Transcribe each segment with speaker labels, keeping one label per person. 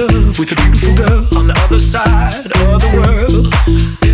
Speaker 1: love with a beautiful girl on the other side of the world.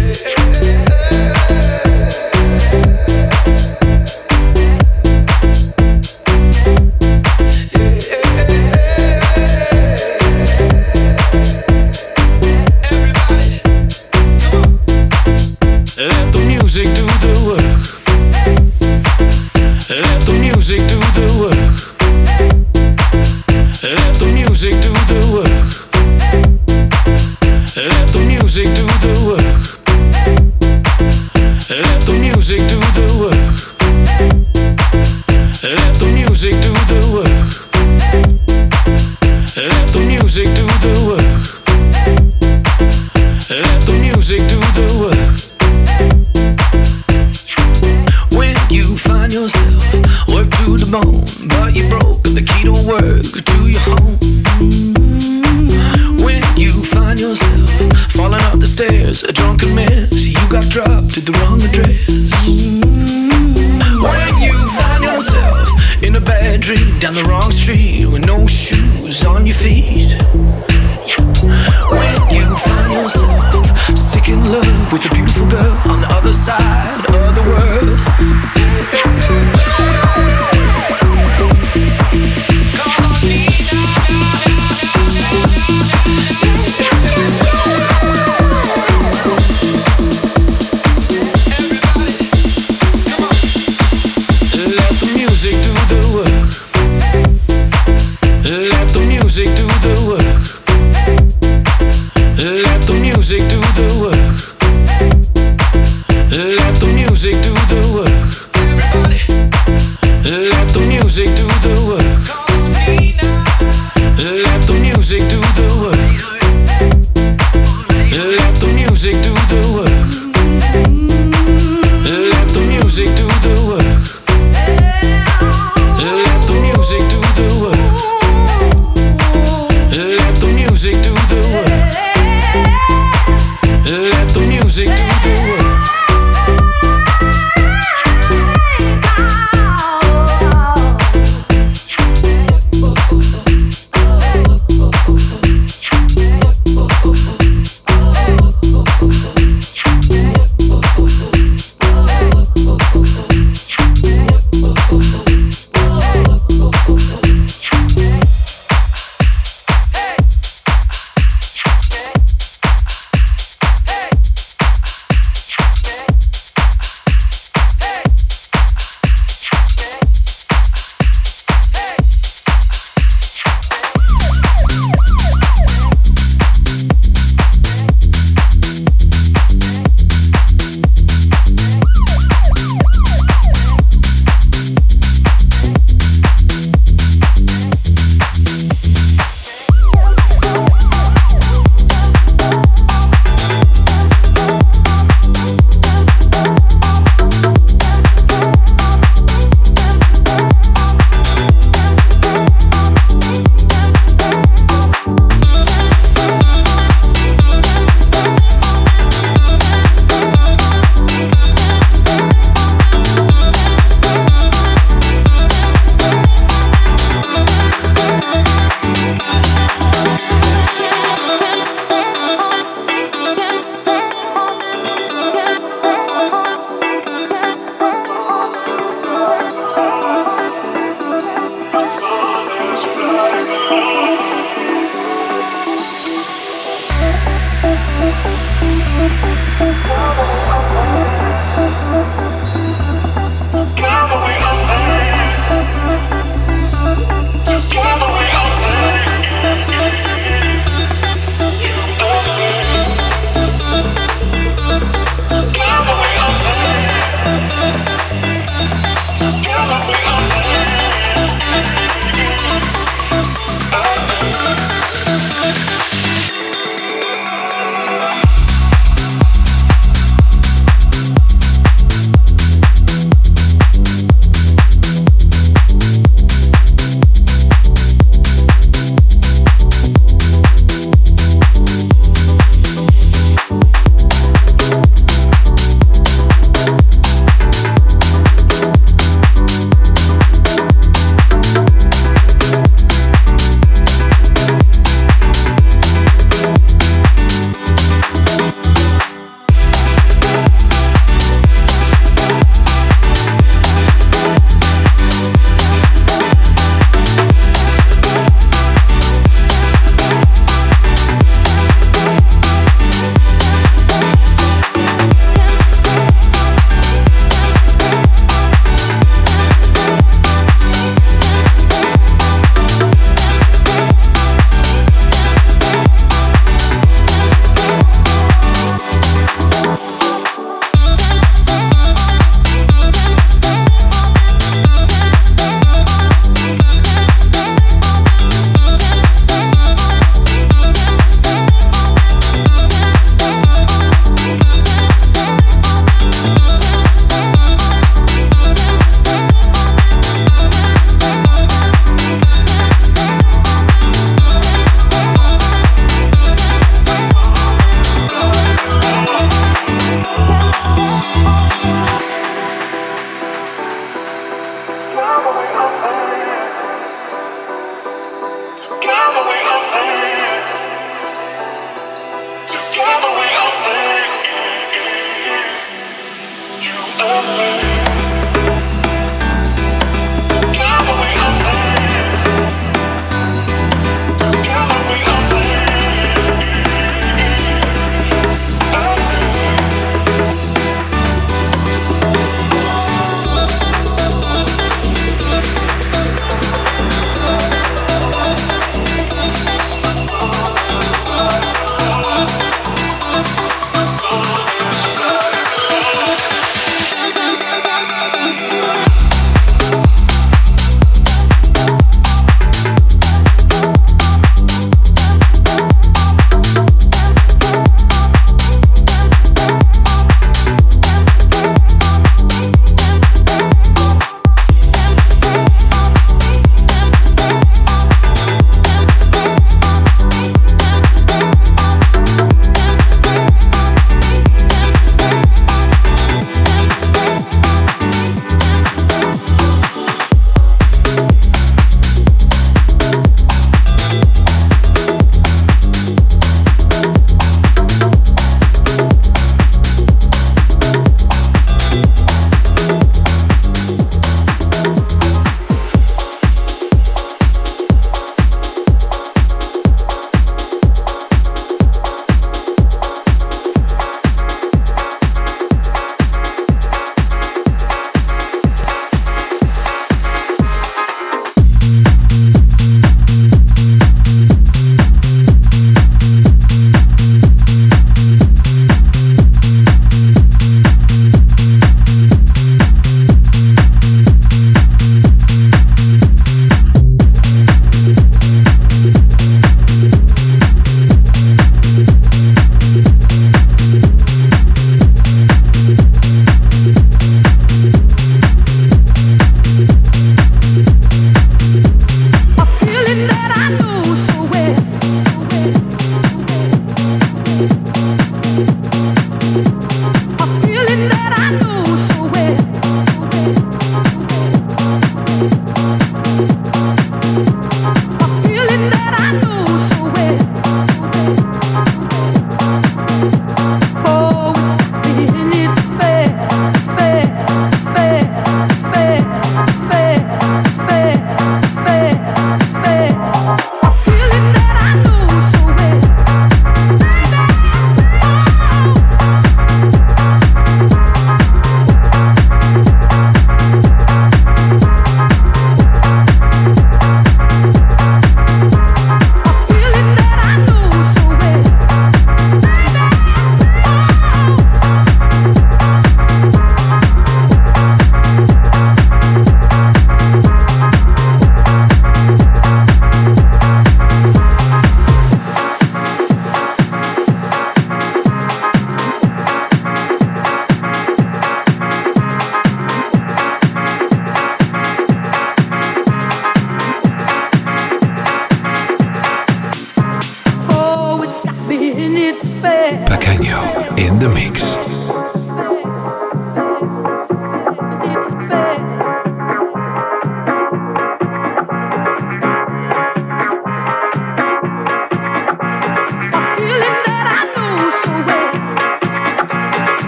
Speaker 1: Thank you.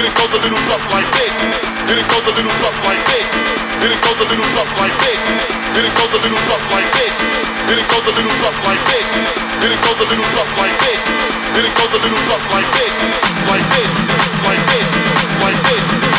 Speaker 2: Then it goes a little something like this. Then it goes a little something like this. Then it goes a little something like this. Then it goes a little something like this. Then it goes a little something like this. Then it goes a little something like this. Then it goes a little something like this. Like this. Like this. Like this.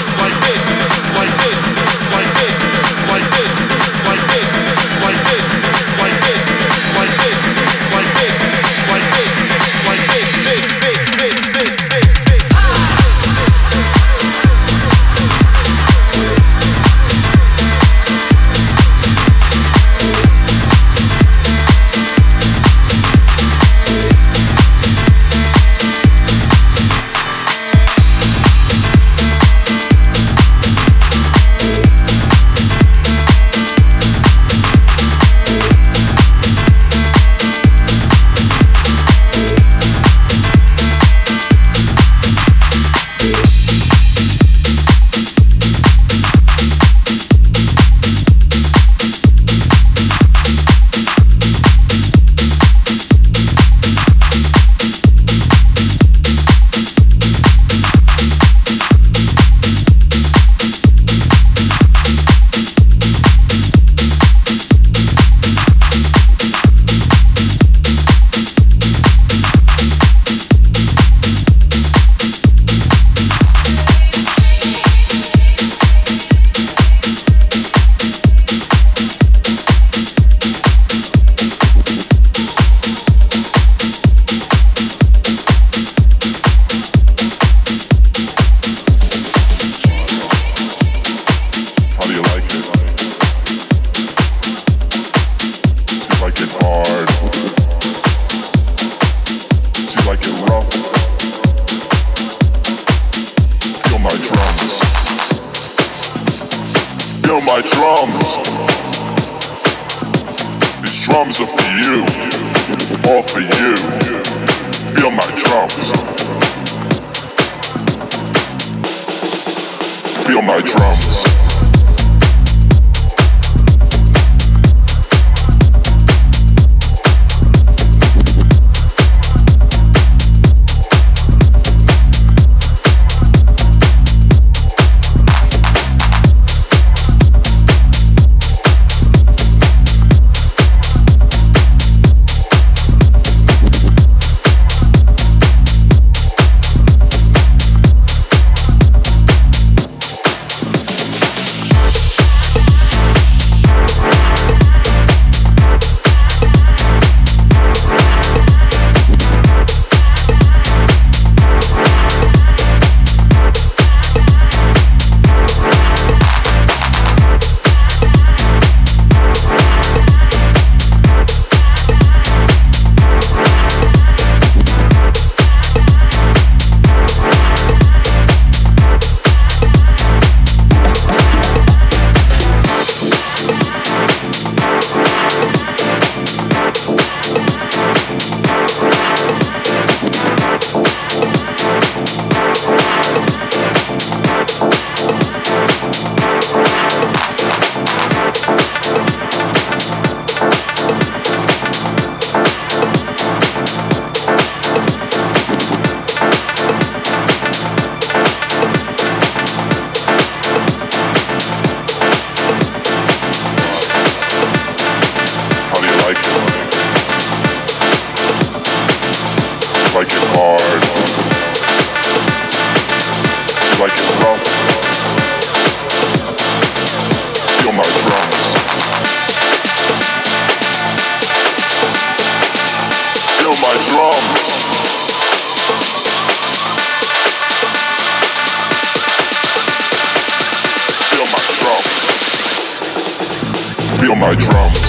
Speaker 2: Drums. Feel my drums. These drums are for you. All for you. Feel my drums. Feel my drums.
Speaker 3: I drum.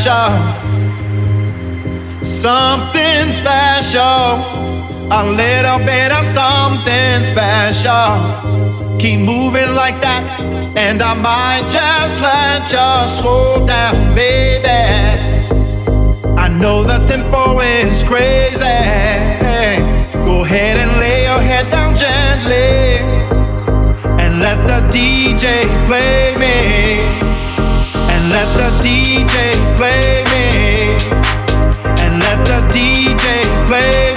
Speaker 4: Special. Something special. A little bit of something special. Keep moving like that, and I might just let you slow down, baby. I know the tempo is crazy. Go ahead and lay your head down gently, and let the DJ play me. Let the DJ play me. And let the DJ play